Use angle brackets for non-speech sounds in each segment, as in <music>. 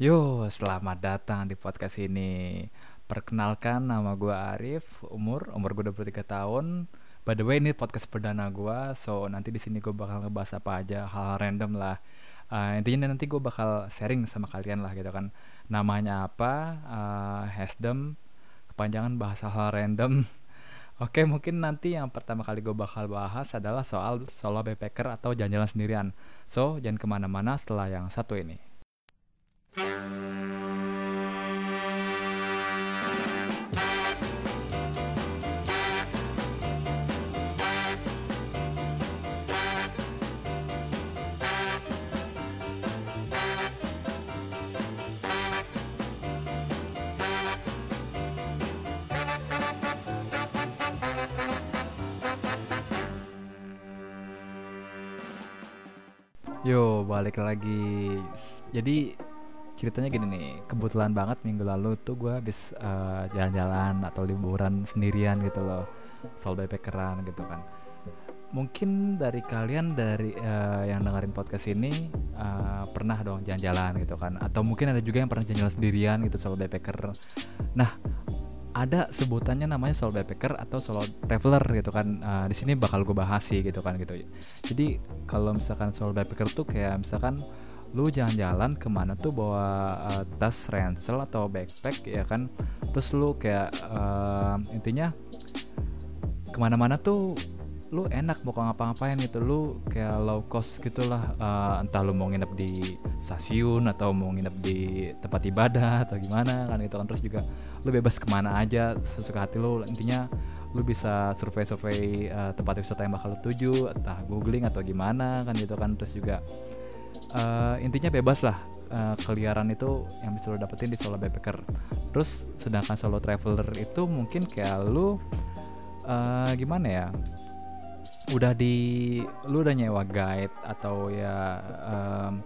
Yo, selamat datang di podcast ini. Perkenalkan nama gue Arif, umur umur gue 23 tahun. By the way ini podcast perdana gue, so nanti di sini gue bakal ngebahas apa aja hal-hal random lah. Uh, intinya nanti gue bakal sharing sama kalian lah gitu kan. Namanya apa? Uh, Hasdem, kepanjangan bahasa hal random. <laughs> Oke, mungkin nanti yang pertama kali gue bakal bahas adalah soal solo backpacker atau jalan-jalan sendirian. So, jangan ke mana-mana setelah yang satu ini. Yo, balik lagi. Jadi ceritanya gini nih, kebetulan banget minggu lalu tuh gue habis uh, jalan-jalan atau liburan sendirian gitu loh, solo backpackeran gitu kan. Mungkin dari kalian dari uh, yang dengerin podcast ini uh, pernah dong jalan-jalan gitu kan, atau mungkin ada juga yang pernah jalan-jalan sendirian gitu solo backpacker. Nah, ada sebutannya namanya solo backpacker atau solo traveler gitu kan uh, di sini bakal gue bahas sih gitu kan gitu jadi kalau misalkan solo backpacker tuh kayak misalkan lu jalan-jalan ke mana tuh bawa uh, tas ransel atau backpack ya kan? Terus lu kayak uh, intinya ke mana-mana tuh lu enak mau ngapa-ngapain gitu. Lu kayak low cost gitulah uh, entah lu mau nginep di stasiun atau mau nginep di tempat ibadah atau gimana kan gitu kan. Terus juga lu bebas ke mana aja sesuka hati lu. Intinya lu bisa survei-survei uh, tempat wisata yang bakal lu tuju entah googling atau gimana kan gitu kan. Terus juga uh, intinya bebas lah. Uh, keliaran itu yang bisa lo dapetin di solo backpacker. Terus sedangkan solo traveler itu mungkin kayak lu uh, gimana ya? Udah di lu udah nyewa guide atau ya um,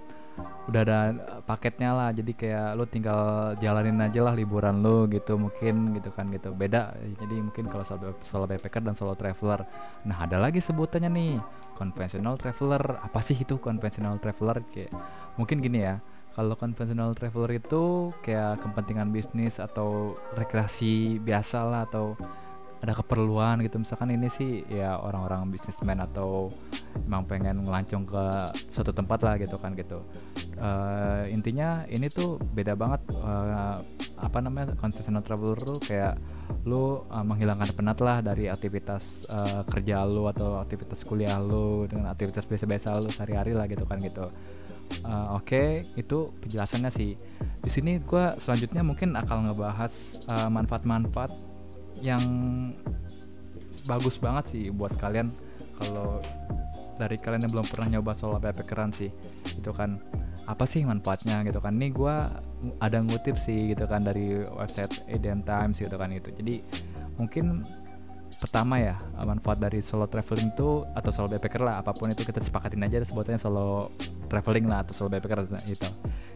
udah ada paketnya lah. Jadi kayak lu tinggal jalanin aja lah liburan lu gitu mungkin gitu kan gitu. Beda. Jadi mungkin kalau solo, solo backpacker dan solo traveler. Nah ada lagi sebutannya nih conventional traveler apa sih itu conventional traveler? Kayak mungkin gini ya kalau conventional traveler itu kayak kepentingan bisnis atau rekreasi biasa lah atau ada keperluan gitu. Misalkan ini sih ya orang-orang bisnismen atau emang pengen ngelancong ke suatu tempat lah gitu kan gitu. Uh, intinya ini tuh beda banget uh, apa namanya conventional traveler tuh kayak lu uh, menghilangkan penat lah dari aktivitas uh, kerja lu atau aktivitas kuliah lu dengan aktivitas biasa-biasa lu sehari-hari lah gitu kan gitu. Uh, oke okay, itu penjelasannya sih. Di sini gue selanjutnya mungkin akan ngebahas manfaat-manfaat uh, yang bagus banget sih buat kalian kalau dari kalian yang belum pernah nyoba solo backpackeran sih itu kan apa sih manfaatnya gitu kan? Nih gue ada ngutip sih gitu kan dari website Eden Times gitu kan itu. Jadi mungkin pertama ya manfaat dari solo traveling itu atau solo backpacker lah apa pun itu kita sepakatin aja sebutannya solo traveling lah atau solo backpacker gitu.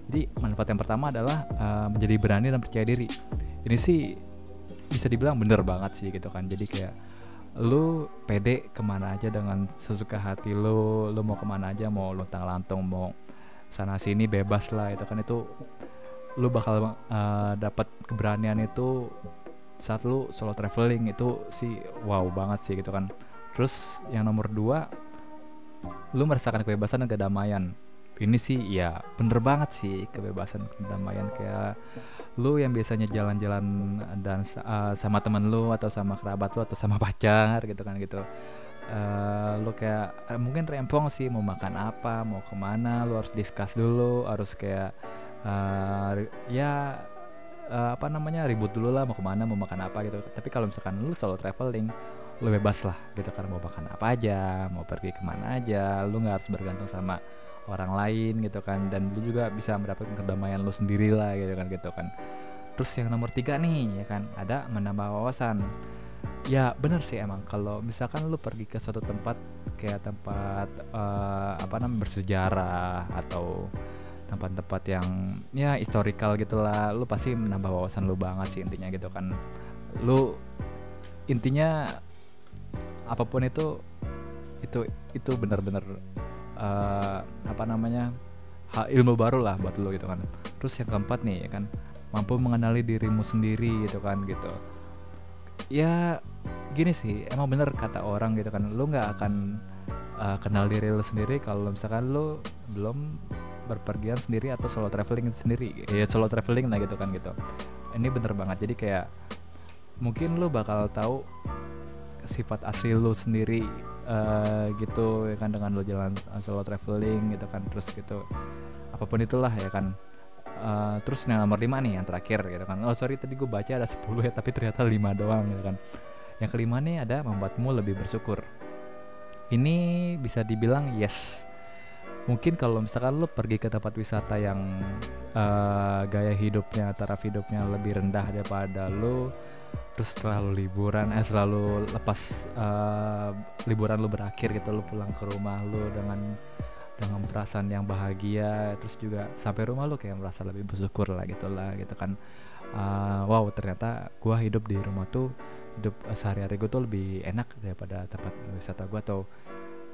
Jadi manfaat yang pertama adalah uh, menjadi berani dan percaya diri. Ini sih bisa dibilang bener banget sih gitu kan. Jadi kayak lu pede ke mana aja dengan sesuka hati lu lu mau ke mana aja mau luntang lantung mau sana sini bebas lah itu kan itu lu bakal uh, dapat keberanian itu saat lu solo traveling. Itu sih wow banget sih gitu kan. Terus yang nomor dua lu merasakan kebebasan dan kedamaian. Ini sih ya bener banget sih kebebasan kedamaian. Kayak lu yang biasanya jalan-jalan dan uh, sama temen lu atau sama kerabat lu atau sama <laughs> pacar gitu kan gitu uh, lu kayak uh, mungkin rempong sih mau makan apa mau ke mana lu harus discuss dulu harus kayak uh, ya uh, apa namanya ribut dulu lah mau ke mana mau makan apa gitu. Tapi kalau misalkan lu solo traveling lu bebas lah gitu kan mau makan apa aja mau pergi ke mana aja lu nggak harus bergantung sama orang lain gitu kan. Dan lu juga bisa mendapatkan kedamaian lu sendiri lah gitu kan gitu kan. Terus yang nomor tiga nih ya kan ada menambah wawasan ya bener sih emang. Kalau misalkan lu pergi ke suatu tempat kayak tempat uh, apa namanya bersejarah atau tempat-tempat yang ya historical gitulah lu pasti menambah wawasan lu banget sih intinya gitu kan. Lu intinya apa pun itu itu itu benar-benar uh, apa namanya ha- ilmu baru lah buat lo gitu kan. Terus yang keempat nih ya kan mampu mengenali dirimu sendiri gitu kan gitu ya gini sih emang bener kata orang gitu kan lu nggak akan uh, kenal diri lu sendiri kalau misalkan lu belum berpergian sendiri atau solo traveling sendiri ya solo traveling lah gitu kan gitu. Ini bener banget jadi kayak mungkin lu bakal tahu sifat asli lu sendiri uh, gitu ya kan dengan lu jalan uh, solo traveling gitu kan terus gitu apa pun itulah ya kan uh, terus yang nomor lima nih yang terakhir gitu kan. Oh sorry tadi gue baca ada 10 ya tapi ternyata lima doang gitu kan. Yang kelima nih ada membuatmu lebih bersyukur. Ini bisa dibilang yes. Mungkin kalau misalkan lo pergi ke tempat wisata yang uh, gaya hidupnya taraf hidupnya lebih rendah daripada lo terus selalu liburan eh selalu lepas uh, liburan lu berakhir gitu lu pulang ke rumah lu dengan dengan perasaan yang bahagia terus juga sampai rumah lu kayak merasa lebih bersyukur lah gitu lah gitu kan. Uh, wow ternyata gua hidup di rumah tuh hidup uh, sehari-hari gue tuh lebih enak daripada tempat wisata gua atau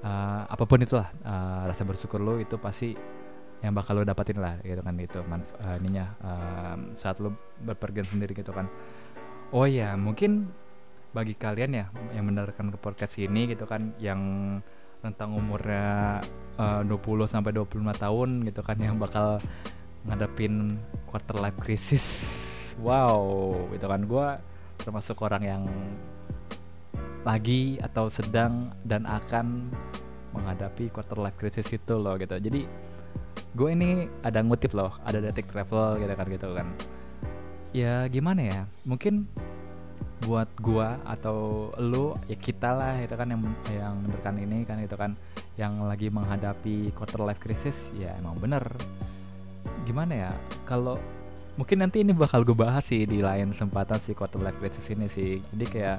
uh, apa pun itulah uh, rasa bersyukur lu itu pasti yang bakal lo dapatin lah gitu kan itu uh, ininya uh, saat lo berpergian sendiri gitu kan. Oh ya mungkin bagi kalian ya yang mendengarkan ke podcast ini gitu kan yang tentang umurnya uh, 20 sampai 25 tahun gitu kan yang bakal ngadepin quarter life crisis. Wow gitu kan. Gue termasuk orang yang lagi atau sedang dan akan menghadapi quarter life crisis itu loh gitu. Jadi gue ini ada ngutip loh ada detik travel gitu kan gitu kan. Ya gimana ya? Mungkin buat gua atau lu ya kita lah itu kan yang yang mendengarkan ini kan itu kan yang lagi menghadapi quarter life crisis ya emang bener. Gimana ya kalau mungkin nanti ini bakal gue bahas sih di lain kesempatan si quarter life crisis ini sih. Jadi kayak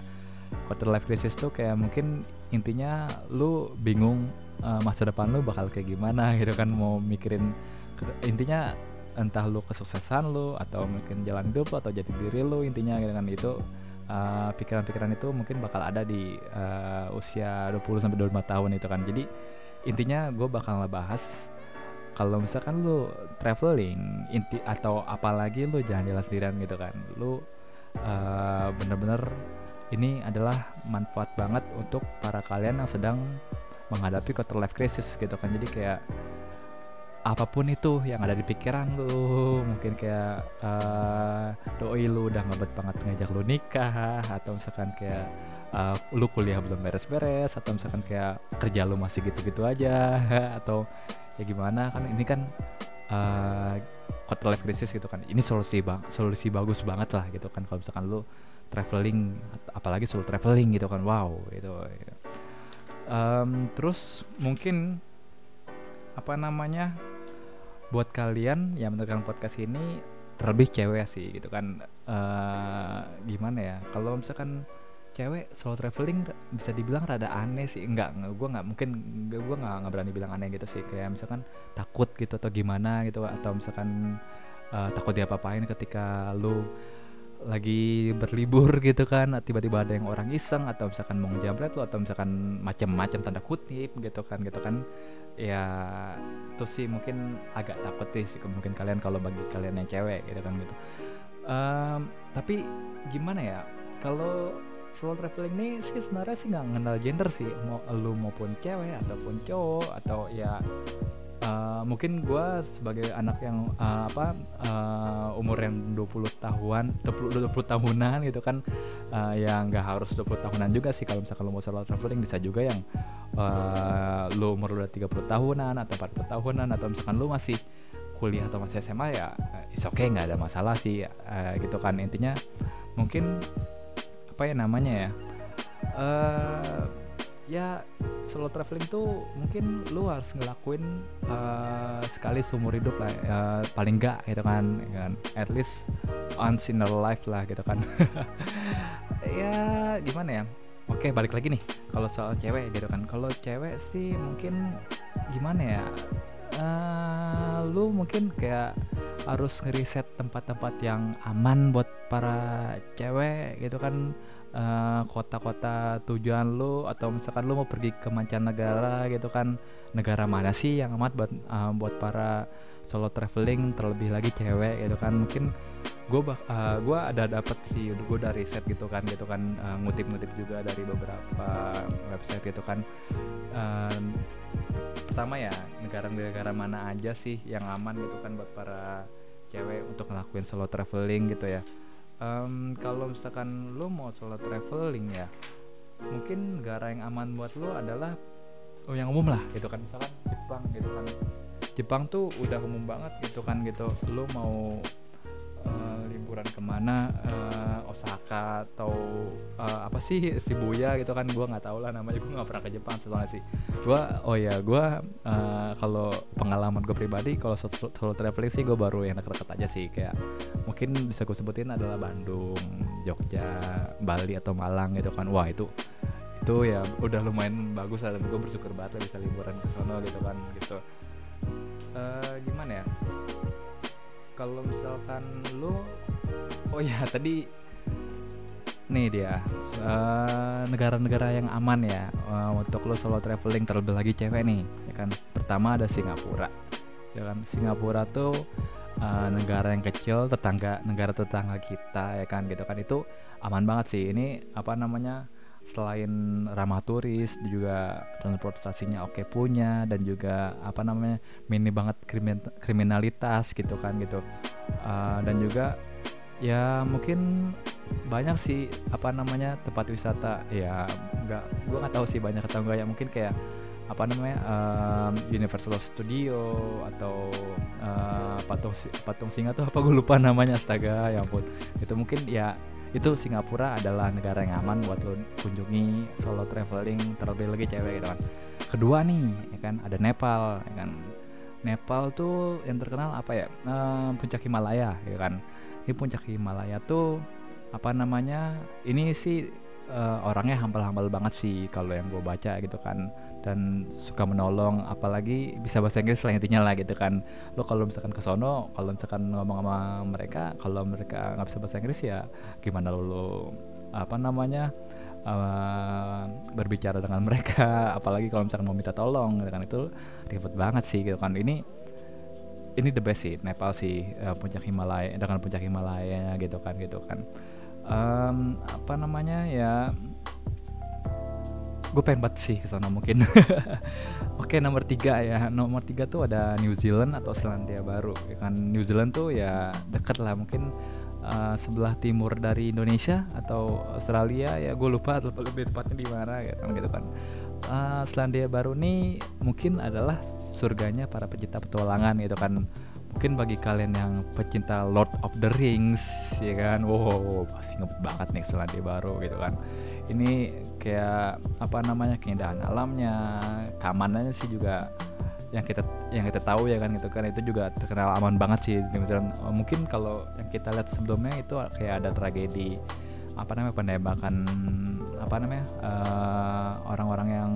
quarter life crisis tuh kayak mungkin intinya lu bingung uh, masa depan lu bakal kayak gimana <laughs> gitu kan mau mikirin intinya entah lu kesuksesan lu atau mungkin jalan hidup atau jati diri lu intinya gitu kan itu pikiran-pikiran uh, itu mungkin bakal ada di uh, usia 20 sampai 25 tahun itu kan. Jadi intinya gue bakal ngebahas kalau misalkan lu traveling inti atau apalagi lu jalan-jalan sendirian gitu kan. Lu uh, bener-bener ini adalah manfaat banget untuk para kalian yang sedang menghadapi quarter life crisis gitu kan. Jadi kayak apa pun itu yang ada di pikiran lu. Mungkin kayak uh, doi lu udah ngebet banget ngajak lu nikah atau misalkan kayak uh, lu kuliah belum beres-beres atau misalkan kayak kerja lu masih gitu-gitu aja. <laughs> Atau ya gimana kan ini kan uh, quarter life crisis gitu kan. Ini solusi bang solusi bagus banget lah gitu kan. Kalau misalkan lu traveling apalagi solo traveling gitu kan. Wow itu um, terus mungkin apa namanya buat kalian yang mendengarkan podcast ini terlebih cewek sih gitu kan. Uh, gimana ya kalau misalkan cewek solo traveling bisa dibilang rada aneh sih. Enggak gue nggak mungkin gue nggak berani bilang aneh gitu sih. Kayak misalkan takut gitu atau gimana gitu atau misalkan uh, takut diapa-apain ketika lu lagi berlibur gitu kan tiba-tiba ada yang orang iseng atau misalkan mau ngejamret lu atau misalkan macam-macam tanda kutip gitu kan gitu kan. Ya itu sih mungkin agak takut sih mungkin kalian kalau bagi kalian yang cewek gitu kan gitu. Um, tapi gimana ya kalau solo traveling ini sih sebenarnya sih nggak mengenal gender sih mau lu maupun cewek ataupun cowok atau ya uh, mungkin gue sebagai anak yang uh, apa uh, umur yang 20 tahunan 20 20 tahunan gitu kan uh, yang nggak harus 20 tahunan juga sih. Kalau misalkan lo mau solo traveling bisa juga yang uh, lo umur udah 30 tahunan atau 40 tahunan atau misalkan lo masih kuliah atau masih SMA ya is okay, nggak ada masalah sih uh, gitu kan. Intinya mungkin apa ya namanya ya uh, ya solo traveling tuh mungkin lu harus ngelakuin uh, sekali seumur hidup lah uh, paling enggak gitu kan, kan? At least once in a life lah gitu kan. <laughs> Ya gimana ya? Oke balik lagi nih kalau soal cewek gitu kan. Kalau cewek sih mungkin gimana ya? Uh, lu mungkin kayak harus ngeriset tempat-tempat yang aman buat para cewek gitu kan eh, kota-kota tujuan lu atau misalkan lu mau pergi ke mancanegara gitu kan negara mana sih yang amat buat uh, buat para solo traveling terlebih lagi cewek gitu kan? Mungkin gue uh, gua ada dapat sih gue dari riset gitu kan gitu kan uh, ngutip-ngutip juga dari beberapa website gitu kan. Uh, pertama ya negara-negara mana aja sih yang aman gitu kan buat para cewek untuk ngelakuin solo traveling gitu ya um, kalau misalkan lo mau solo traveling ya mungkin negara yang aman buat lo adalah oh yang umum lah gitu kan. Misalkan Jepang gitu kan. Jepang tuh udah umum banget gitu kan gitu. Lo mau uh, liburan ke mana uh, Osaka atau uh, apa sih Shibuya gitu kan gue nggak tahu lah namanya gue nggak pernah ke Jepang soalnya sih. Gue oh ya gue uh, kalau pengalaman gue pribadi kalau solo, solo traveling sih gue baru yang deket-deket aja sih kayak mungkin bisa gue sebutin adalah Bandung Jogja Bali atau Malang gitu kan. Wah itu itu ya udah lumayan bagus lah dan gue bersyukur banget lah bisa liburan ke sana gitu kan gitu. Uh, gimana ya kalau misalkan lu oh ya <laughs> tadi nih dia negara negara-negara yang aman ya uh, untuk lo solo traveling terlebih lagi cewek nih ya kan? Pertama ada Singapura ya kan? Singapura tuh uh, negara yang kecil tetangga negara tetangga kita ya kan? Gitu kan? Itu aman banget sih. Ini apa namanya selain ramah turis juga transportasinya oke punya dan juga apa namanya mini banget krimin kriminalitas gitu kan gitu. Uh, dan juga ya mungkin banyak sih apa namanya tempat wisata. Ya nggak gue nggak tahu sih banyak atau enggak ya. Mungkin kayak apa namanya um, Universal Studio atau uh, patung patung singa tuh apa gue lupa namanya astaga ya ampun. Itu mungkin ya itu Singapura adalah negara yang aman buat lo kunjungi solo traveling terlebih lagi cewek gitu kan. Kedua nih ya kan ada Nepal ya kan. Nepal tuh yang terkenal apa ya? Ehm, puncak Himalaya ya kan. Ini puncak Himalaya tuh apa namanya ini sih uh, orangnya hambal-hambal banget sih kalau yang gue baca gitu kan dan suka menolong apalagi bisa bahasa Inggris lah intinya lah gitu kan. Lo kalau misalkan ke sono kalau misalkan ngomong sama mereka kalau mereka nggak bisa bahasa Inggris ya gimana lo, lo apa namanya uh, berbicara dengan <laughs> mereka? Apalagi kalau misalkan mau minta tolong gitu kan itu ribet banget sih gitu kan. Ini ini the best sih Nepal sih uh, puncak Himalaya dengan puncak Himalaya gitu kan gitu kan. Um, apa namanya ya gue pengen banget sih ke sana mungkin. <laughs> Oke nomor tiga ya. Nomor tiga tuh ada New Zealand atau Selandia Baru. Ya kan New Zealand tuh ya deket lah mungkin uh, sebelah timur dari Indonesia atau Australia. Ya gue lupa <laughs> lebih tepatnya di mana ya kan gitu kan. Uh, Selandia Baru nih mungkin adalah surganya para pecinta petualangan gitu kan. Mungkin bagi kalian yang pecinta Lord of the Rings ya kan. Wow pasti banget nih Selandia Baru gitu kan. Ini kayak apa namanya keindahan alamnya keamanannya sih juga yang kita yang kita tahu ya kan gitu kan itu juga terkenal aman banget sih misalnya mungkin kalau yang kita lihat sebelumnya itu kayak ada tragedi apa namanya penembakan apa namanya eh, orang-orang uh, yang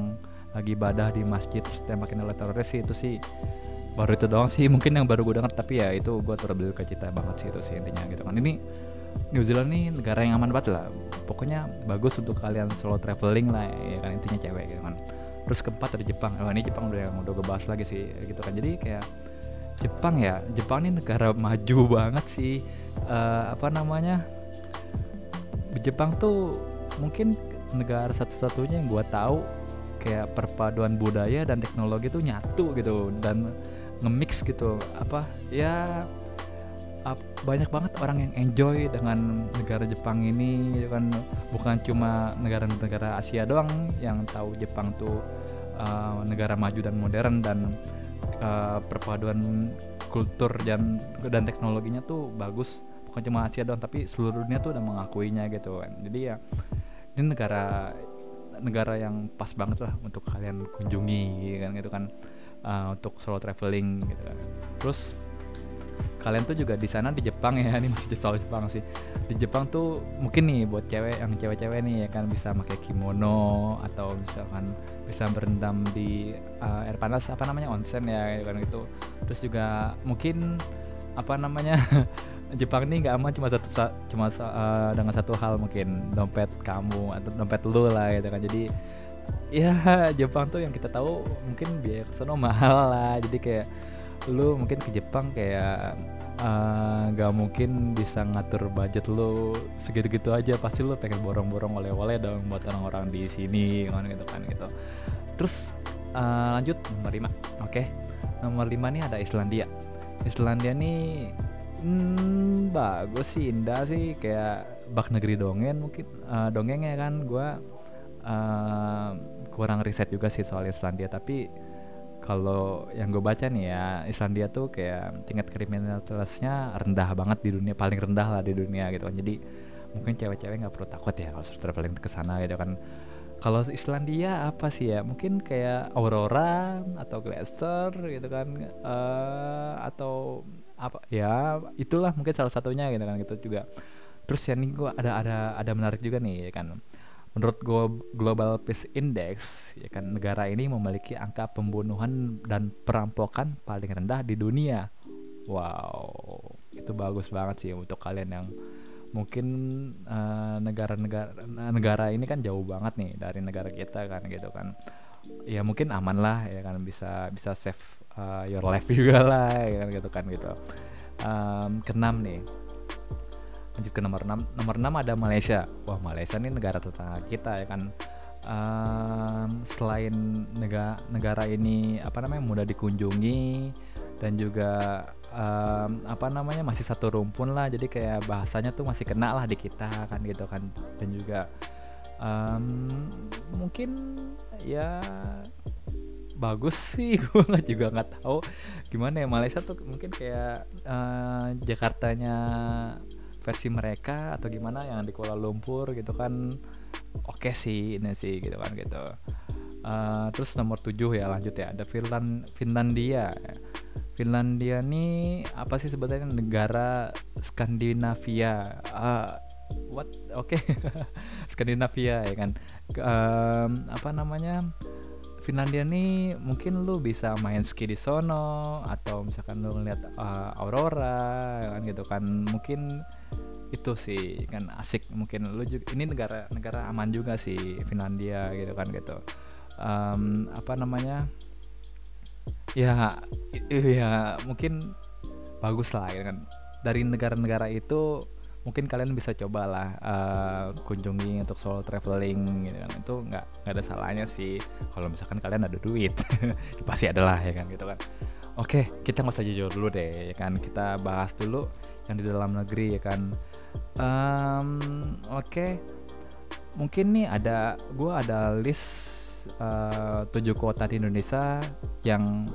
lagi ibadah di masjid tembakin oleh teroris sih itu sih baru itu doang sih mungkin yang baru gue dengar tapi ya itu gue terlebih kecita banget sih itu sih intinya gitu kan. Ini New Zealand nih negara yang aman banget lah pokoknya bagus untuk kalian solo traveling lah ya kan intinya cewek gitu kan. Terus keempat ada Jepang. Oh ini Jepang udah udah gue bahas lagi sih gitu kan. Jadi kayak Jepang ya Jepang ini negara <laughs> maju banget sih. Uh, apa namanya? Jepang tuh mungkin negara satu-satunya yang gue tahu kayak perpaduan budaya dan teknologi tuh nyatu gitu dan nge-mix gitu. Apa? Ya banyak banget orang yang enjoy dengan negara Jepang ini ya kan. Bukan cuma negara-negara Asia doang yang tahu Jepang tuh uh, negara maju dan modern dan uh, perpaduan kultur dan dan teknologinya tuh bagus. Bukan cuma Asia doang tapi seluruh dunia tuh udah mengakuinya gitu kan. Jadi ya ini negara negara yang pas banget lah untuk kalian kunjungi kan gitu kan. Uh, untuk solo traveling gitu kan. Terus kalian tuh juga di sana di Jepang ya <laughs> ini masih soal Jepang sih. Di Jepang tuh mungkin nih buat cewek yang cewek-cewek nih ya kan bisa pakai kimono atau misalkan bisa berendam di uh, air panas apa namanya onsen ya kan itu terus juga mungkin apa namanya <laughs> Jepang ini nggak aman cuma satu cuma uh, dengan satu hal mungkin dompet kamu atau dompet lu lah gitu kan. Jadi ya <laughs> Jepang tuh yang kita tahu mungkin biaya ke sana mahal lah. Jadi kayak lu mungkin ke Jepang kayak nggak uh, mungkin bisa ngatur budget lu segitu-gitu aja. Pasti lu pengen borong-borong oleh-oleh dong buat orang-orang di sini kan gitu kan gitu. Terus uh, lanjut nomor 5 oke okay. nomor 5 nih ada Islandia. Islandia nih hmm, bagus sih indah sih kayak bak negeri dongeng mungkin uh, dongengnya kan. Gue uh, kurang riset juga sih soal Islandia tapi kalau yang gue baca nih ya Islandia tuh kayak tingkat kriminalitasnya rendah banget di dunia paling rendah lah di dunia gitu kan. Jadi mungkin cewek-cewek nggak perlu takut ya kalau traveling ke sana gitu kan. Kalau Islandia apa sih ya? Mungkin kayak aurora atau glacier gitu kan uh, atau apa ya itulah mungkin salah satunya gitu kan gitu juga. Terus ya nih gue ada ada ada menarik juga nih kan menurut Global Peace Index ya kan negara ini memiliki angka pembunuhan dan perampokan paling rendah di dunia. Wow itu bagus banget sih untuk kalian yang mungkin negara-negara uh, negara ini kan jauh banget nih dari negara kita kan gitu kan. Ya mungkin aman lah ya kan bisa bisa save uh, your life <laughs> juga lah ya kan gitu kan gitu. Um, keenam nih lanjut ke nomor 6 nomor 6 ada Malaysia. Wah Malaysia ini negara tetangga kita ya kan. Um, selain negara negara ini apa namanya mudah dikunjungi dan juga um, apa namanya masih satu rumpun lah. Jadi kayak bahasanya tuh masih kena lah di kita kan gitu kan. Dan juga um, mungkin ya bagus <laughs> sih. Gue nggak juga nggak tahu gimana ya. Malaysia tuh mungkin kayak uh, Jakartanya versi mereka atau gimana yang di Kuala Lumpur gitu kan oke okay sih ini sih gitu kan gitu. Uh, terus nomor 7 ya lanjut ya. Ada Finland Finlandia. Finlandia ini apa sih sebenarnya negara Skandinavia? Uh, what? Oke. Okay. <laughs> Skandinavia ya kan. Um, apa namanya Finlandia nih mungkin lu bisa main ski di sono atau misalkan lu ngeliat uh, aurora kan gitu kan. Mungkin itu sih kan asik. Mungkin lu juga ini negara negara aman juga sih Finlandia gitu kan gitu. Um, apa namanya? Ya ya mungkin bagus lah gitu kan. Dari negara-negara itu mungkin kalian bisa cobalah uh, kunjungi untuk solo traveling gitu kan. Itu nggak nggak ada salahnya sih. Kalau misalkan kalian ada duit <laughs> pasti adalah ya kan gitu kan. Oke kita nggak usah jujur dulu deh ya kan. Kita bahas dulu yang di dalam negeri ya kan. Um, oke. Mungkin nih ada gue ada list uh, tujuh kota di Indonesia yang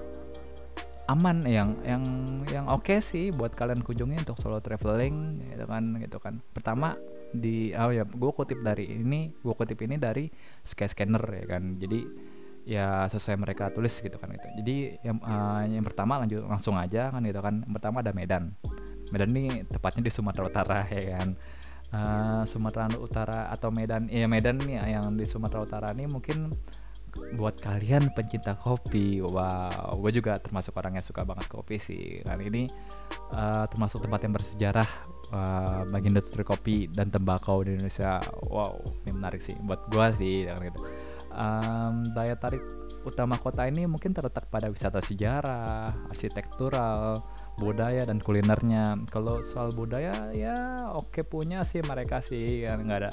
aman yang yang yang oke okay sih buat kalian kunjungi untuk solo traveling gitu kan gitu kan. Pertama di oh ya gue kutip dari ini gue kutip ini dari Skyscanner ya kan. Jadi ya sesuai mereka tulis gitu kan gitu. Jadi yang uh, yang pertama lanjut langsung aja kan gitu kan. Yang pertama ada Medan. Medan ini tepatnya di Sumatera Utara <laughs> ya kan. Uh, Sumatera Utara atau Medan ya Medan nih yang di Sumatera Utara ini mungkin buat kalian pencinta kopi. Wow gue juga termasuk orang yang suka banget kopi sih. Kali ini uh, termasuk tempat yang bersejarah uh, bagi industri kopi dan tembakau di Indonesia. Wow ini menarik sih buat gue sih gitu. Um, daya tarik utama kota ini mungkin terletak pada wisata sejarah arsitektural budaya dan kulinernya. Kalau soal budaya ya oke okay punya sih mereka sih kan nggak ada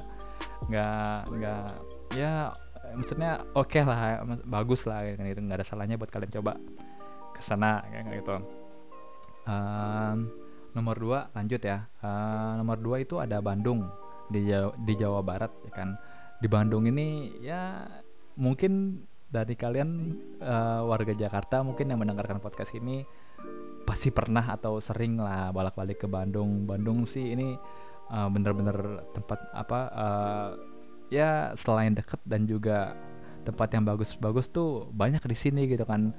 nggak nggak ya maksudnya oke okay lah bagus lah kan itu nggak ada salahnya buat kalian coba ke sana kayak gitu. Um, nomor dua lanjut ya. Uh, nomor dua itu ada Bandung di Jawa, di Jawa Barat ya kan. Di Bandung ini ya mungkin dari kalian uh, warga Jakarta mungkin yang mendengarkan podcast ini pasti pernah atau sering lah balak-balik ke Bandung. Bandung sih ini uh, bener-bener tempat apa uh, ya selain deket dan juga tempat yang bagus-bagus tuh banyak di sini gitu kan.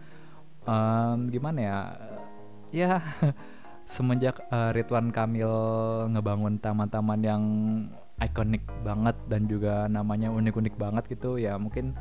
Um, gimana ya? Ya <laughs> semenjak uh, Ridwan Kamil ngebangun taman-taman yang ikonik banget dan juga namanya unik-unik banget gitu ya mungkin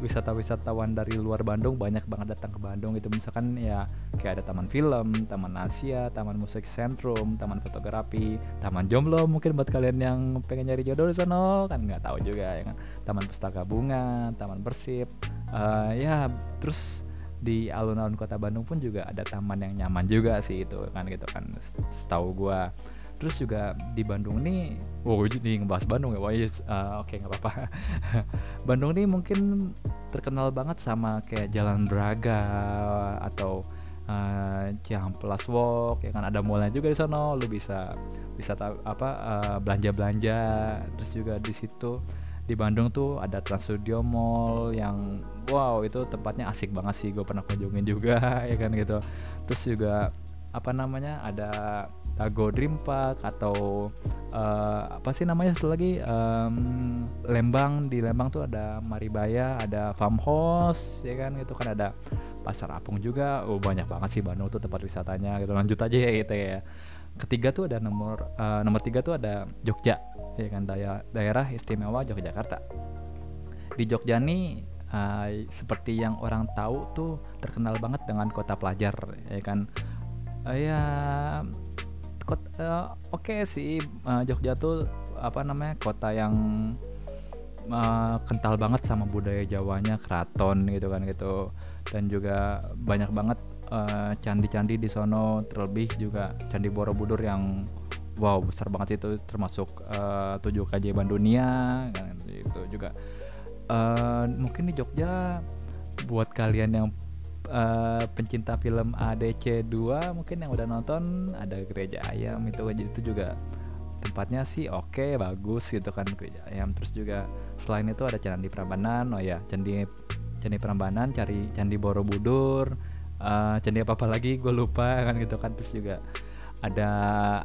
wisata-wisatawan dari luar Bandung banyak banget datang ke Bandung gitu. Misalkan ya kayak ada taman film, taman Asia, taman musik sentrum, taman fotografi, taman jomblo mungkin buat kalian yang pengen nyari jodoh di sana kan nggak tahu juga ya kan. Taman pustaka bunga, taman bersip, uh, ya terus di alun-alun kota Bandung pun juga ada taman yang nyaman juga sih itu kan gitu kan. Setahu gua terus juga di Bandung nih wow jadi ngebahas Bandung ya wah uh, oke okay, nggak apa-apa. <laughs> Bandung nih mungkin terkenal banget sama kayak Jalan Braga atau uh, Ciamplas Walk ya kan? Ada mallnya juga di sana lu bisa bisa apa uh, belanja belanja terus juga di situ di Bandung tuh ada Trans Studio Mall yang wow itu tempatnya asik banget sih gue pernah kunjungin juga <laughs> ya kan gitu. Terus juga apa namanya ada Go Dream Park atau uh, apa sih namanya satu lagi? Um, Lembang di Lembang tuh ada Maribaya ada farmhouse ya kan? Gitu kan ada pasar apung juga. Oh banyak banget sih Bandung tuh tempat wisatanya gitu. Lanjut aja ya gitu ya. Ketiga tuh ada nomor uh, nomor tiga tuh ada Jogja ya kan? Daerah daerah istimewa Yogyakarta. Di Jogja nih uh, seperti yang orang tahu tuh terkenal banget dengan kota pelajar ya kan? Uh, ya kota uh, oke okay sih uh, Jogja tuh apa namanya kota yang uh, kental banget sama budaya Jawanya keraton gitu kan gitu. Dan juga banyak banget candi-candi uh, di sono terlebih juga candi Borobudur yang wow besar banget itu termasuk tujuh uh, keajaiban dunia kan itu juga. Uh, mungkin di Jogja buat kalian yang uh, pencinta film ADC 2 mungkin yang udah nonton ada gereja ayam itu itu juga tempatnya sih oke okay, bagus gitu kan gereja ayam. Terus juga selain itu ada candi Prambanan oh ya candi candi Prambanan cari candi Borobudur uh, candi apa apa lagi gue lupa <laughs> kan gitu kan. Terus juga ada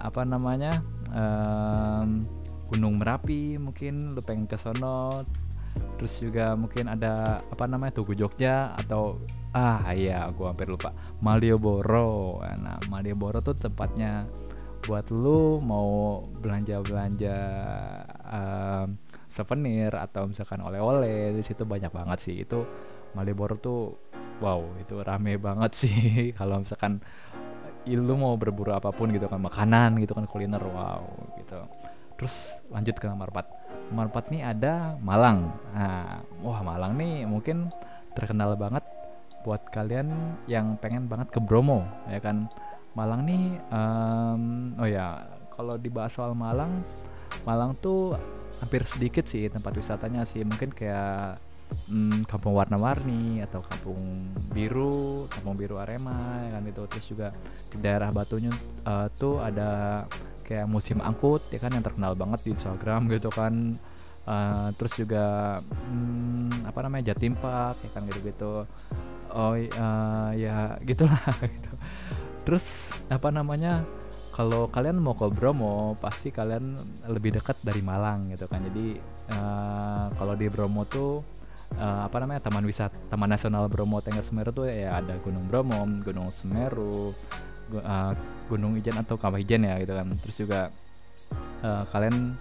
apa namanya um, Gunung Merapi mungkin lu pengen ke sono terus juga mungkin ada apa namanya Tugu Jogja atau ah iya aku hampir lupa. Malioboro nah Malioboro tuh tempatnya buat lu mau belanja belanja um, souvenir atau misalkan oleh-oleh di situ banyak banget sih. Itu Malioboro tuh wow itu rame banget <laughs> sih. Kalau misalkan lu mau berburu apa pun gitu kan makanan gitu kan kuliner wow gitu. Terus lanjut ke nomor 4 4 nih ada Malang. Nah wah Malang nih mungkin terkenal banget buat kalian yang pengen banget ke Bromo ya kan? Malang nih um, oh ya kalau dibahas soal Malang Malang tuh hampir sedikit sih tempat wisatanya sih. Mungkin kayak hmm, kampung warna-warni atau kampung biru kampung biru Arema ya kan itu terus juga di daerah Batunya uh, tuh ada kayak musim angkut ya kan yang terkenal banget di Instagram gitu kan. Uh, terus juga hmm, apa namanya Jatim Park ya kan gitu-gitu. Oh uh, ya gitulah <laughs> gitu. Terus apa namanya kalau kalian mau ke Bromo pasti kalian lebih dekat dari Malang gitu kan. Jadi uh, kalau di Bromo tuh uh, apa namanya taman wisata taman nasional Bromo Tengger Semeru tuh ya ada Gunung Bromo Gunung Semeru uh, Gunung Ijen atau Kawah Ijen ya gitu kan. Terus juga uh, kalian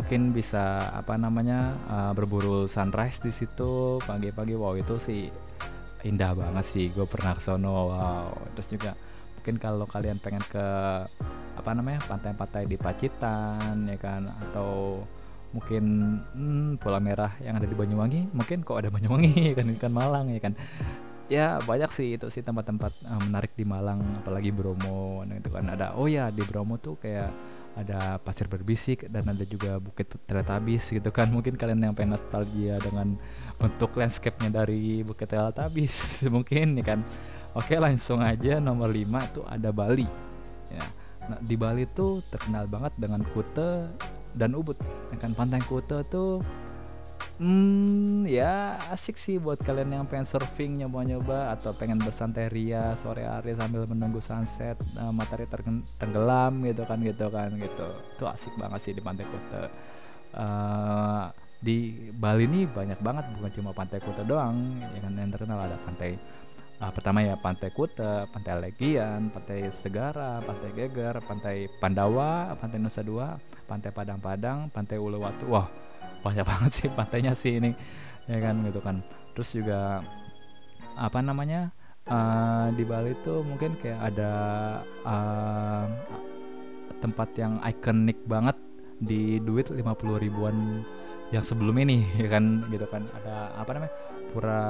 mungkin bisa apa namanya uh, berburu sunrise di situ pagi-pagi. Wow itu sih indah banget sih. Gue pernah ke sono wow. Terus juga mungkin kalau kalian pengen ke apa namanya pantai-pantai di Pacitan ya kan atau mungkin hmm, Pulau Merah yang ada di Banyuwangi mungkin kok ada Banyuwangi <laughs> kan kan Malang ya kan ya banyak sih itu sih tempat-tempat uh, menarik di Malang apalagi Bromo nah, itu kan ada oh ya di Bromo tuh kayak ada pasir berbisik dan ada juga bukit teletabis gitu kan. Mungkin kalian yang pengen nostalgia dengan untuk landscape-nya dari bukit teletabis <laughs> mungkin ya kan. Oke langsung aja nomor 5 itu ada Bali. Ya nah di Bali tuh terkenal banget dengan Kute dan Ubud. Ya kan pantai Kute tuh Hmm, ya asik sih buat kalian yang pengen surfing nyoba-nyoba atau pengen bersantai ria sore hari sambil menunggu sunset uh, matahari tenggelam gitu kan gitu kan gitu. Itu asik banget sih di Pantai Kuta. Uh, di Bali ini banyak banget bukan cuma Pantai Kuta doang, ya kan yang terkenal ada pantai uh, pertama ya Pantai Kuta, Pantai Legian, Pantai Segara, Pantai Geger, Pantai Pandawa, Pantai Nusa Dua, Pantai Padang-Padang, Pantai Uluwatu. Wah, banyak banget sih pantainya sih ini ya kan gitu kan. Terus juga apa namanya uh, di Bali tuh mungkin kayak ada uh, tempat yang ikonik banget di duit 50 ribuan yang sebelum ini <laughs> ya kan gitu kan. Ada apa namanya pura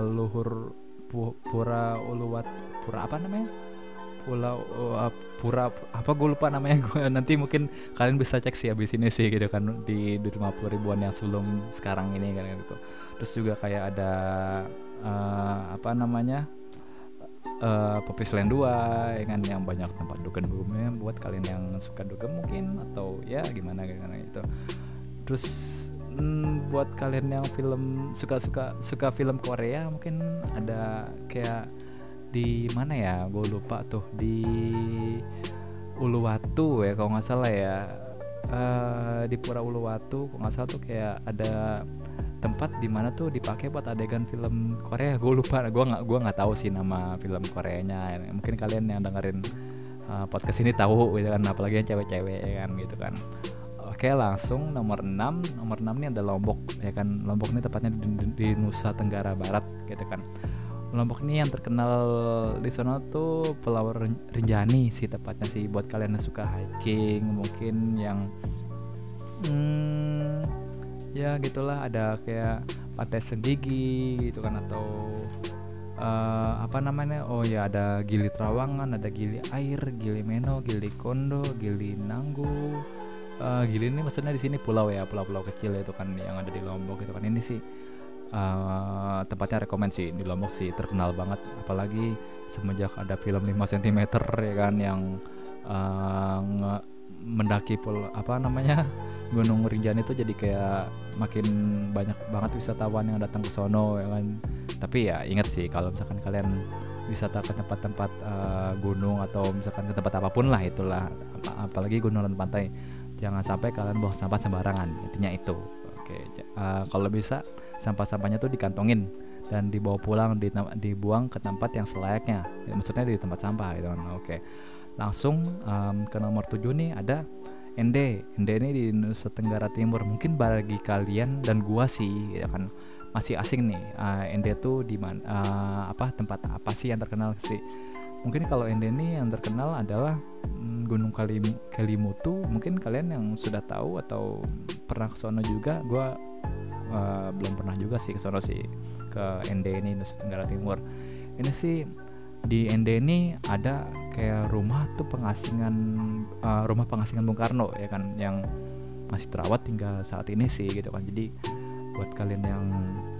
luhur pu, pura uluwat pura apa namanya? Pulau uh, pura apa gue lupa namanya gue <laughs> nanti mungkin kalian bisa cek sih abis ini sih gitu kan di di 50 ribuan yang sebelum sekarang ini kan gitu. Terus juga kayak ada uh, apa namanya uh, Popis Land 2 ya kan yang banyak tempat dugem dugemnya buat kalian yang suka dugem mungkin atau ya gimana gimana gitu. Terus mm, buat kalian yang film suka suka suka film Korea mungkin ada kayak di mana ya? Gue lupa tuh di Uluwatu ya kalau nggak salah ya. Uh, di Pura Uluwatu kalau nggak salah tuh kayak ada tempat di mana tuh dipakai buat adegan film Korea. <laughs> Gue lupa gue nggak gue nggak tahu sih nama film Koreanya. Mungkin kalian yang dengerin uh, podcast ini tahu gitu kan apalagi yang cewek-cewek ya kan gitu kan. Oke langsung nomor 6 Nomor 6 ini ada Lombok ya kan. Lombok ini tepatnya di, di Nusa Tenggara Barat gitu kan Lombok ini yang terkenal di sana tuh Pulau Rinjani sih tepatnya sih buat kalian yang suka hiking mungkin yang hmm, ya gitulah ada kayak pantai Senggigi gitu kan atau uh, apa namanya oh ya ada Gili Trawangan ada Gili Air Gili Meno Gili Kondo Gili Nanggu uh, Gili ini maksudnya di sini pulau ya pulau-pulau kecil itu kan yang ada di Lombok gitu kan. Ini sih uh, tempatnya rekomend sih di Lombok sih terkenal banget. Apalagi semenjak ada film 5 cm ya kan yang uh, mendaki pul apa namanya <laughs> Gunung Rinjani itu jadi kayak makin banyak banget wisatawan yang datang ke sono ya kan. Tapi ya ingat sih kalau misalkan kalian wisata ke tempat-tempat uh, gunung atau misalkan ke tempat apa pun lah itulah. Apalagi gunung dan pantai. Jangan sampai kalian buang sampah sembarangan intinya itu. Oke uh, kalau bisa sampah-sampahnya tuh dikantongin dan dibawa pulang dibuang ke tempat yang selayaknya. Ya, maksudnya di tempat sampah gitu kan. Oke. Langsung um, ke nomor 7 nih ada ND ND ini di Nusa Tenggara Timur. Mungkin bagi kalian dan gua sih ya kan masih asing nih uh, ND tuh di mana uh, apa tempat apa sih yang terkenal sih? Mungkin kalau ND ini yang terkenal adalah mm, Gunung Kalim Kelimutu. Mungkin kalian yang sudah tahu atau pernah ke sana juga gua uh, belum pernah juga sih ke sana sih ke ND ini Nusa Tenggara Timur. Ini sih di ND ini ada kayak rumah tuh pengasingan uh, rumah pengasingan Bung Karno ya kan yang masih terawat hingga saat ini sih gitu kan. Jadi buat kalian yang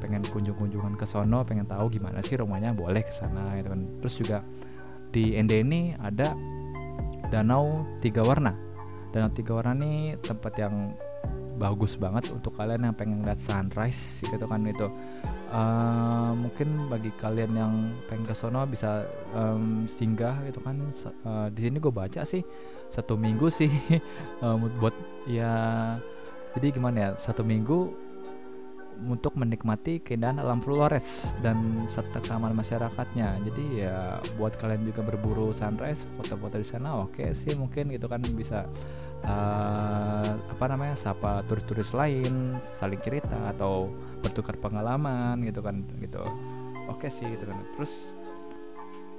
pengen kunjung-kunjungan ke sono pengen tahu gimana sih rumahnya boleh ke sana gitu kan. Terus juga di ND ini ada danau tiga warna. Danau tiga warna ini tempat yang bagus banget untuk kalian yang pengen lihat sunrise gitu kan itu uh, mungkin bagi kalian yang pengen ke sono bisa um, singgah gitu kan. Uh, di sini gue baca sih satu minggu sih. <laughs> Um, buat ya jadi gimana ya satu minggu untuk menikmati keindahan alam Flores dan serta keamanan masyarakatnya. Jadi ya buat kalian juga berburu sunrise, foto-foto di sana oke okay sih mungkin gitu kan bisa uh, apa namanya sapa turis-turis lain saling cerita atau bertukar pengalaman gitu kan gitu. Oke sih gitu kan. Terus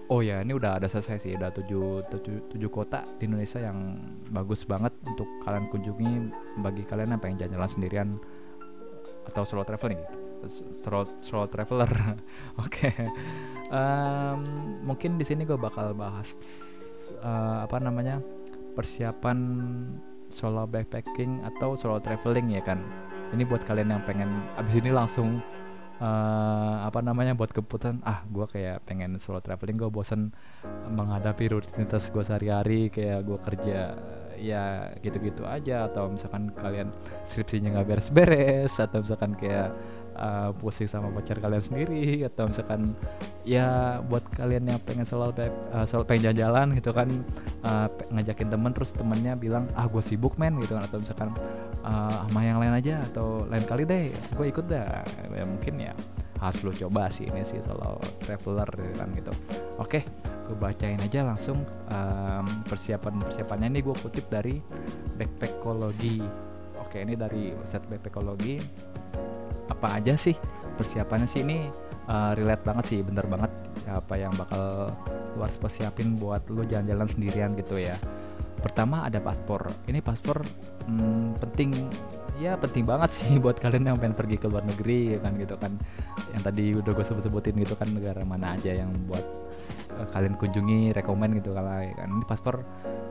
oh ya ini udah ada selesai sih udah tujuh, tujuh, tujuh kota di Indonesia yang bagus banget untuk kalian kunjungi bagi kalian yang pengen jalan-jalan sendirian atau solo traveling solo solo traveler. <laughs> Oke. Okay. um, mungkin di sini gue bakal bahas uh, apa namanya persiapan solo backpacking atau solo traveling ya kan? Ini buat kalian yang pengen abis ini langsung uh, apa namanya buat keputusan ah gue kayak pengen solo traveling gue bosen menghadapi rutinitas gue sehari-hari kayak gue kerja ya gitu-gitu aja. Atau misalkan kalian skripsinya nggak beres-beres atau misalkan kayak uh, pusing sama pacar kalian sendiri atau misalkan ya buat kalian yang pengen selalu uh, selalu pengen jalan-jalan gitu kan uh, ngajakin temen terus temennya bilang ah gue sibuk men gitu kan atau misalkan uh, sama yang lain aja atau lain kali deh gue ikut dah. Ya mungkin ya harus lo coba sih ini sih solo traveler gitu kan gitu. Oke gue bacain aja langsung um, persiapan persiapannya ini gue kutip dari backpackologi oke ini dari website backpackologi apa aja sih persiapannya sih? Ini uh, relate banget sih bener banget apa yang bakal lu harus persiapin buat lu jalan-jalan sendirian gitu ya. Pertama ada paspor. Ini paspor hmm, penting ya penting banget sih <laughs> buat kalian yang pengen pergi ke luar negeri ya kan gitu kan. Yang tadi udah gue sebut-sebutin gitu kan negara mana aja yang buat uh, kalian kunjungi rekomend gitu kalau ya kan. Ini paspor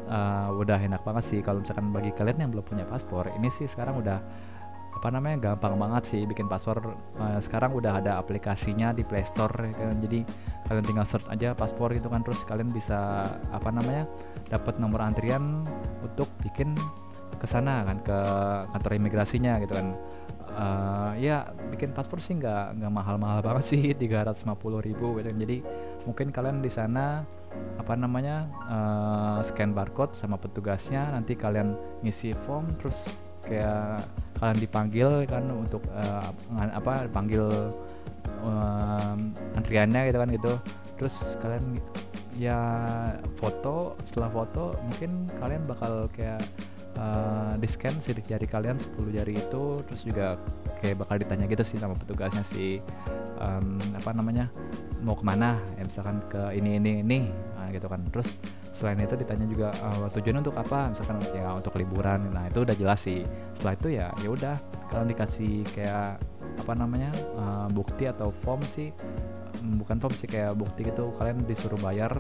uh, udah enak banget sih. Kalau misalkan bagi kalian yang belum punya paspor ini sih sekarang udah apa namanya gampang banget sih bikin paspor uh, sekarang udah ada aplikasinya di Play Store ya kan. Jadi kalian tinggal search aja paspor gitu kan terus kalian bisa apa namanya dapat nomor antrian untuk bikin ke sana kan ke kantor imigrasinya gitu kan. Uh, ya bikin paspor sih nggak nggak mahal-mahal banget sih <laughs> 350 ribu gitu kan. jadi mungkin kalian di sana apa namanya uh, scan barcode sama petugasnya nanti kalian ngisi form terus kayak kalian dipanggil kan untuk uh, apa dipanggil uh, antriannya gitu kan gitu. Terus kalian ya foto setelah foto mungkin kalian bakal kayak uh, di scan sidik jari kalian 10 jari itu. Terus juga kayak bakal ditanya gitu sih sama petugasnya si um, apa namanya mau ke mana? Ya misalkan ke ini ini ini. Nah, gitu kan. Terus selain itu ditanya juga uh, tujuan untuk apa? Misalkan ya untuk liburan. Nah itu udah jelas sih. Setelah itu ya ya udah. Kalian dikasih kayak apa namanya uh, bukti atau form sih bukan form sih kayak bukti gitu kalian disuruh bayar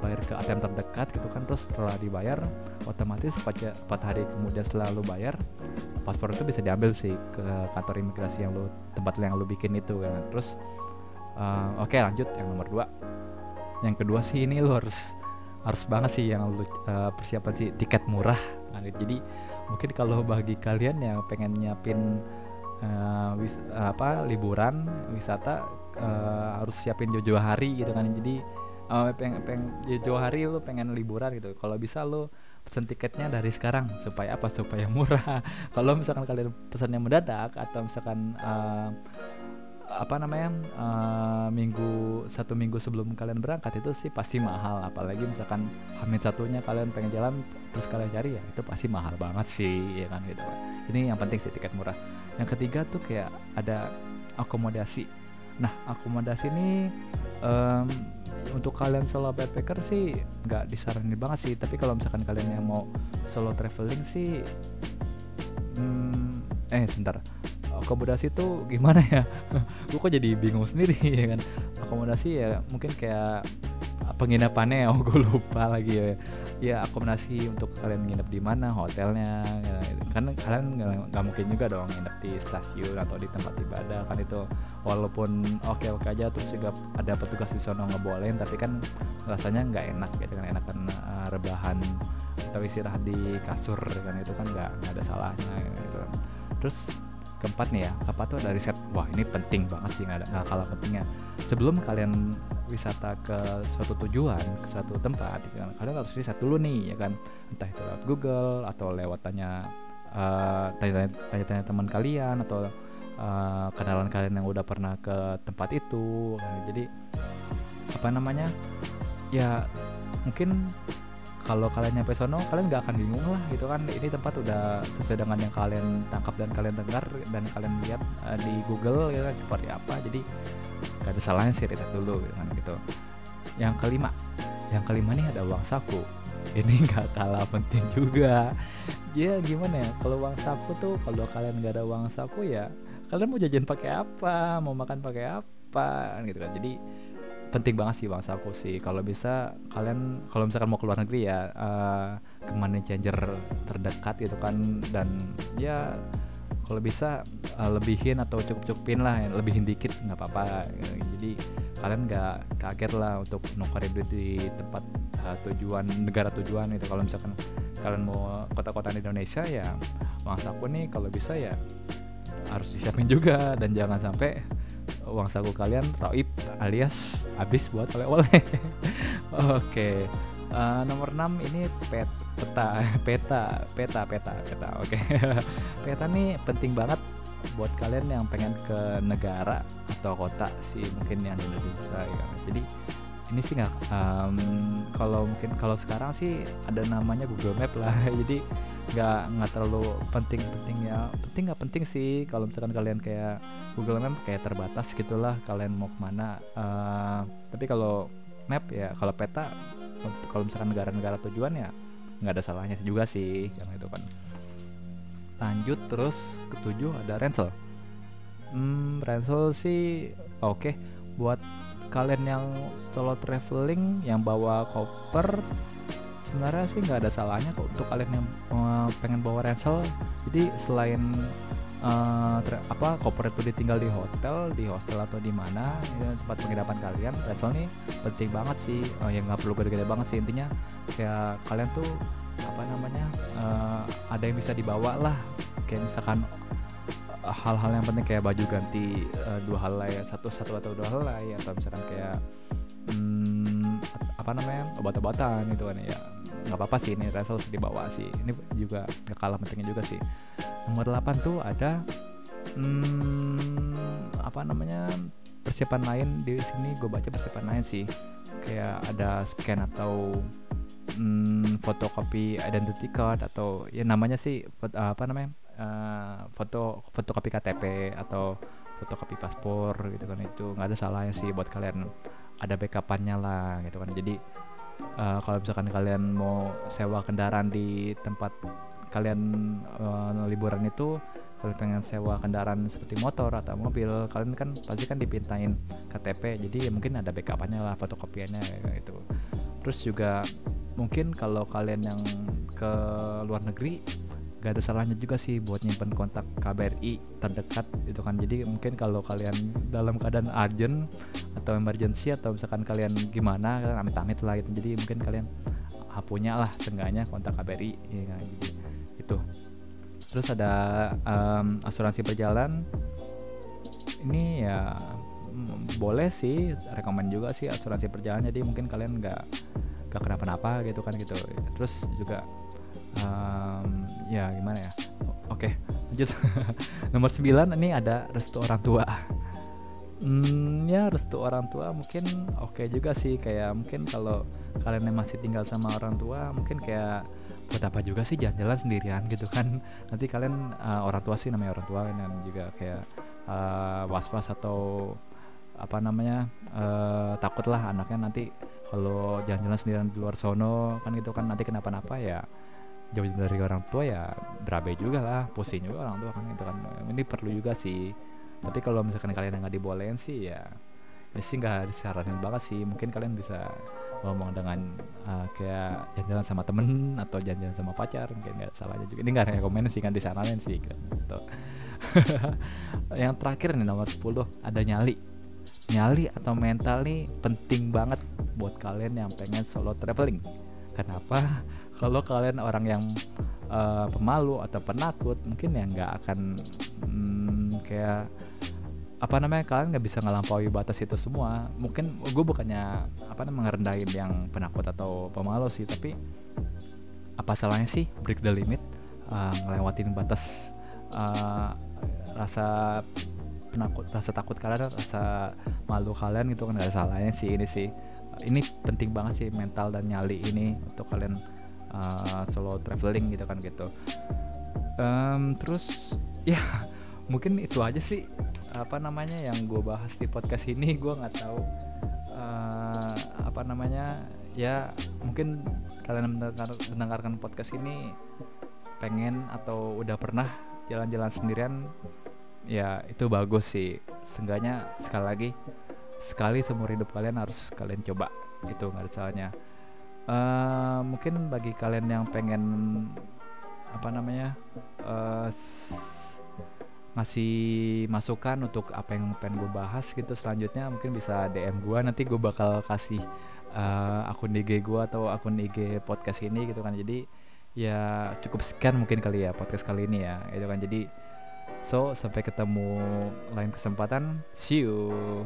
bayar ke ATM terdekat gitu kan. Terus setelah dibayar otomatis 4, 4 hari kemudian setelah lu bayar paspor itu bisa diambil sih ke kantor imigrasi yang lu tempat yang lu bikin itu kan. Terus uh, oke okay, lanjut. Yang nomor dua. Yang kedua sih ini lu harus harus banget sih yang lu uh, persiapan sih tiket murah. Nah, jadi mungkin kalau bagi kalian yang pengen nyiapin uh, wis, apa liburan wisata uh, harus siapin jauh-jauh hari gitu kan. Jadi uh, peng, peng jauh-jauh hari lu pengen liburan gitu. Kalau bisa lu pesen tiketnya dari sekarang supaya apa? Supaya murah. <laughs> Kalau misalkan kalian pesannya mendadak atau misalkan uh, apa namanya uh, minggu satu minggu sebelum kalian berangkat itu sih pasti mahal. Apalagi misalkan hamil satunya kalian pengen jalan terus kalian cari ya itu pasti mahal banget sih ya kan gitu ini yang penting sih tiket murah. Yang ketiga tuh kayak ada akomodasi. Nah, akomodasi ini um, untuk kalian solo backpacker sih nggak disaranin banget sih. Tapi kalau misalkan kalian yang mau solo traveling sih, hmm, eh sebentar, akomodasi itu gimana ya? <laughs> Gue kok jadi bingung sendiri <laughs> ya kan. Akomodasi ya mungkin kayak penginapannya <laughs> oh gue lupa lagi ya ya akomodasi untuk kalian nginep di mana hotelnya ya, kan kalian nggak mungkin juga dong nginep di stasiun atau di tempat ibadah kan itu walaupun oke oke aja terus juga ada petugas di sana ngebolehin tapi kan rasanya nggak enak gitu kan enak kan uh, rebahan atau istirahat di kasur kan itu kan nggak ada salahnya gitu kan terus keempat nih ya. Apa tuh dari set wah ini penting banget sih nggak kalah pentingnya. Sebelum kalian wisata ke suatu tujuan ke suatu tempat gitu kan, kalian harus riset dulu nih ya kan. Entah itu lewat Google atau lewat tanya uh, tanya-tanya teman kalian atau uh, kenalan kalian yang udah pernah ke tempat itu kan. jadi apa namanya? Ya mungkin kalau kalian nyampe sono kalian nggak akan bingung lah gitu kan. Ini tempat udah sesuai dengan yang kalian tangkap dan kalian dengar dan kalian lihat uh, di Google ya kan seperti apa. Jadi gak ada salahnya sih riset dulu gitu kan gitu. Yang kelima yang kelima nih ada uang saku. Ini <laughs> nggak kalah penting juga. Ya gimana ya kalau uang saku tuh kalau kalian nggak ada uang saku ya kalian mau jajan pakai apa mau makan pakai apa gitu kan. Jadi penting banget sih bang saku sih. Kalau bisa kalian kalau misalkan mau keluar negeri ya uh, ke money changer terdekat gitu kan. Dan ya kalau bisa uh, lebihin atau cukup-cukupin lah lebihin dikit nggak apa-apa. Jadi kalian nggak kaget lah untuk nukerin duit di tempat uh, tujuan negara tujuan itu kalau misalkan kalian mau kota-kota di Indonesia ya uang saku nih kalau bisa ya harus disiapin juga. Dan jangan sampai uang saku kalian roib alias habis buat oleh-oleh. <laughs> Oke. Okay. Uh, eh, nomor 6 ini pet, peta <laughs> peta peta peta peta oke okay. <laughs> peta nih penting banget buat kalian yang pengen ke negara atau kota sih mungkin yang di Indonesia ya jadi ini sih nggak um, kalau mungkin kalau sekarang sih ada namanya Google Map lah jadi nggak nggak terlalu penting penting ya. Penting nggak penting sih. Kalau misalkan kalian kayak Google Map kayak terbatas gitulah kalian mau ke mana uh, tapi kalau map ya kalau peta kalau misalkan negara-negara tujuan ya nggak ada salahnya juga sih yang itu kan. Lanjut terus ketujuh ada ransel. Hmm, ransel sih oke. Okay. buat kalian yang solo traveling yang bawa koper sebenarnya sih nggak ada salahnya kok untuk kalian yang uh, pengen bawa ransel. Jadi selain uh, apa koper itu ditinggal di hotel di hostel atau di mana ya, tempat penginapan kalian ransel ini penting banget sih. Uh, yang nggak perlu gede-gede banget sih intinya. Kayak kalian tuh apa namanya uh, ada yang bisa dibawa lah. Kayak misalkan hal-hal yang penting kayak baju ganti uh, dua helai satu satu atau dua helai atau misalkan kayak hmm, apa namanya obat-obatan gitu kan ya nggak apa-apa sih ini Ransel dibawa sih. Ini juga nggak kalah pentingnya juga sih. Nomor 8 tuh ada hmm, apa namanya persiapan lain di sini. Gue baca persiapan lain sih. Kayak ada scan atau hmm, fotokopi identity card atau ya namanya sih apa namanya uh, foto fotokopi KTP atau fotokopi paspor gitu kan. Itu nggak ada salahnya sih buat kalian ada backupannya lah gitu kan. Jadi uh, kalau misalkan kalian mau sewa kendaraan di tempat kalian uh, liburan itu kalian pengen sewa kendaraan seperti motor atau mobil kalian kan pasti kan dipintain KTP jadi ya mungkin ada backupannya lah fotokopiannya gitu. Terus juga mungkin kalau kalian yang ke luar negeri gak ada salahnya juga sih buat nyimpen kontak KBRI terdekat itu kan. Jadi mungkin kalau kalian dalam keadaan urgent atau emergency atau misalkan kalian gimana kalian amit-amit lah gitu. Jadi mungkin kalian ah, punya lah seenggaknya kontak KBRI ya kan? Jadi itu. Terus ada um, asuransi perjalanan ini ya mm, boleh sih rekomend juga sih asuransi perjalanan jadi mungkin kalian nggak nggak kenapa-napa gitu kan gitu. Terus juga um, ya gimana ya? Oke okay, lanjut. <laughs> Nomor 9 ini ada restu orang tua. Hmm, ya restu orang tua mungkin oke okay juga sih. Kayak mungkin kalau kalian yang masih tinggal sama orang tua mungkin kayak buat apa juga sih? Jalan-jalan sendirian gitu kan. Nanti kalian uh, orang tua sih namanya orang tua dan juga kayak uh, was-was atau apa namanya uh, takutlah anaknya nanti kalau jalan-jalan sendirian di luar sono kan gitu kan nanti kenapa-napa ya jauh dari orang tua ya berabe juga lah pusing juga orang tua kan itu kan. Ini perlu juga sih. Tapi kalau misalkan kalian nggak dibolehin sih ya ini sih nggak disaranin banget sih. Mungkin kalian bisa ngomong dengan uh, kayak jalan-jalan sama temen atau jalan-jalan sama pacar mungkin nggak salahnya juga. Ini nggak rekomend sih kan disaranin sih gitu. <laughs> Yang terakhir nih nomor 10 ada nyali. Nyali atau mental nih penting banget buat kalian yang pengen solo traveling. Kenapa kalau kalian orang yang uh, pemalu atau penakut mungkin ya nggak akan hmm, kayak apa namanya kalian nggak bisa ngelampaui batas itu semua. Mungkin gue bukannya apa namanya ngerendahin yang penakut atau pemalu sih tapi apa salahnya sih break the limit uh, ngelewatin batas uh, rasa penakut rasa takut kalian rasa malu kalian gitu kan nggak ada salahnya sih ini sih. Ini penting banget sih mental dan nyali ini untuk kalian uh, solo traveling gitu kan gitu. Um, terus <laughs> ya mungkin itu aja sih apa namanya yang gue bahas di podcast ini. Gue nggak tahu uh, apa namanya ya mungkin kalian mendengar, mendengarkan podcast ini pengen atau udah pernah jalan-jalan sendirian ya itu bagus sih. Seenggaknya sekali lagi sekali seumur hidup kalian harus kalian coba. Itu nggak ada salahnya uh, mungkin bagi kalian yang pengen apa namanya uh, ngasih masukan untuk apa yang pengen gue bahas gitu selanjutnya mungkin bisa DM gue nanti gue bakal kasih uh, akun IG gue atau akun IG podcast ini gitu kan. Jadi ya cukup sekian mungkin kali ya podcast kali ini ya itu kan. Jadi so sampai ketemu lain kesempatan. See you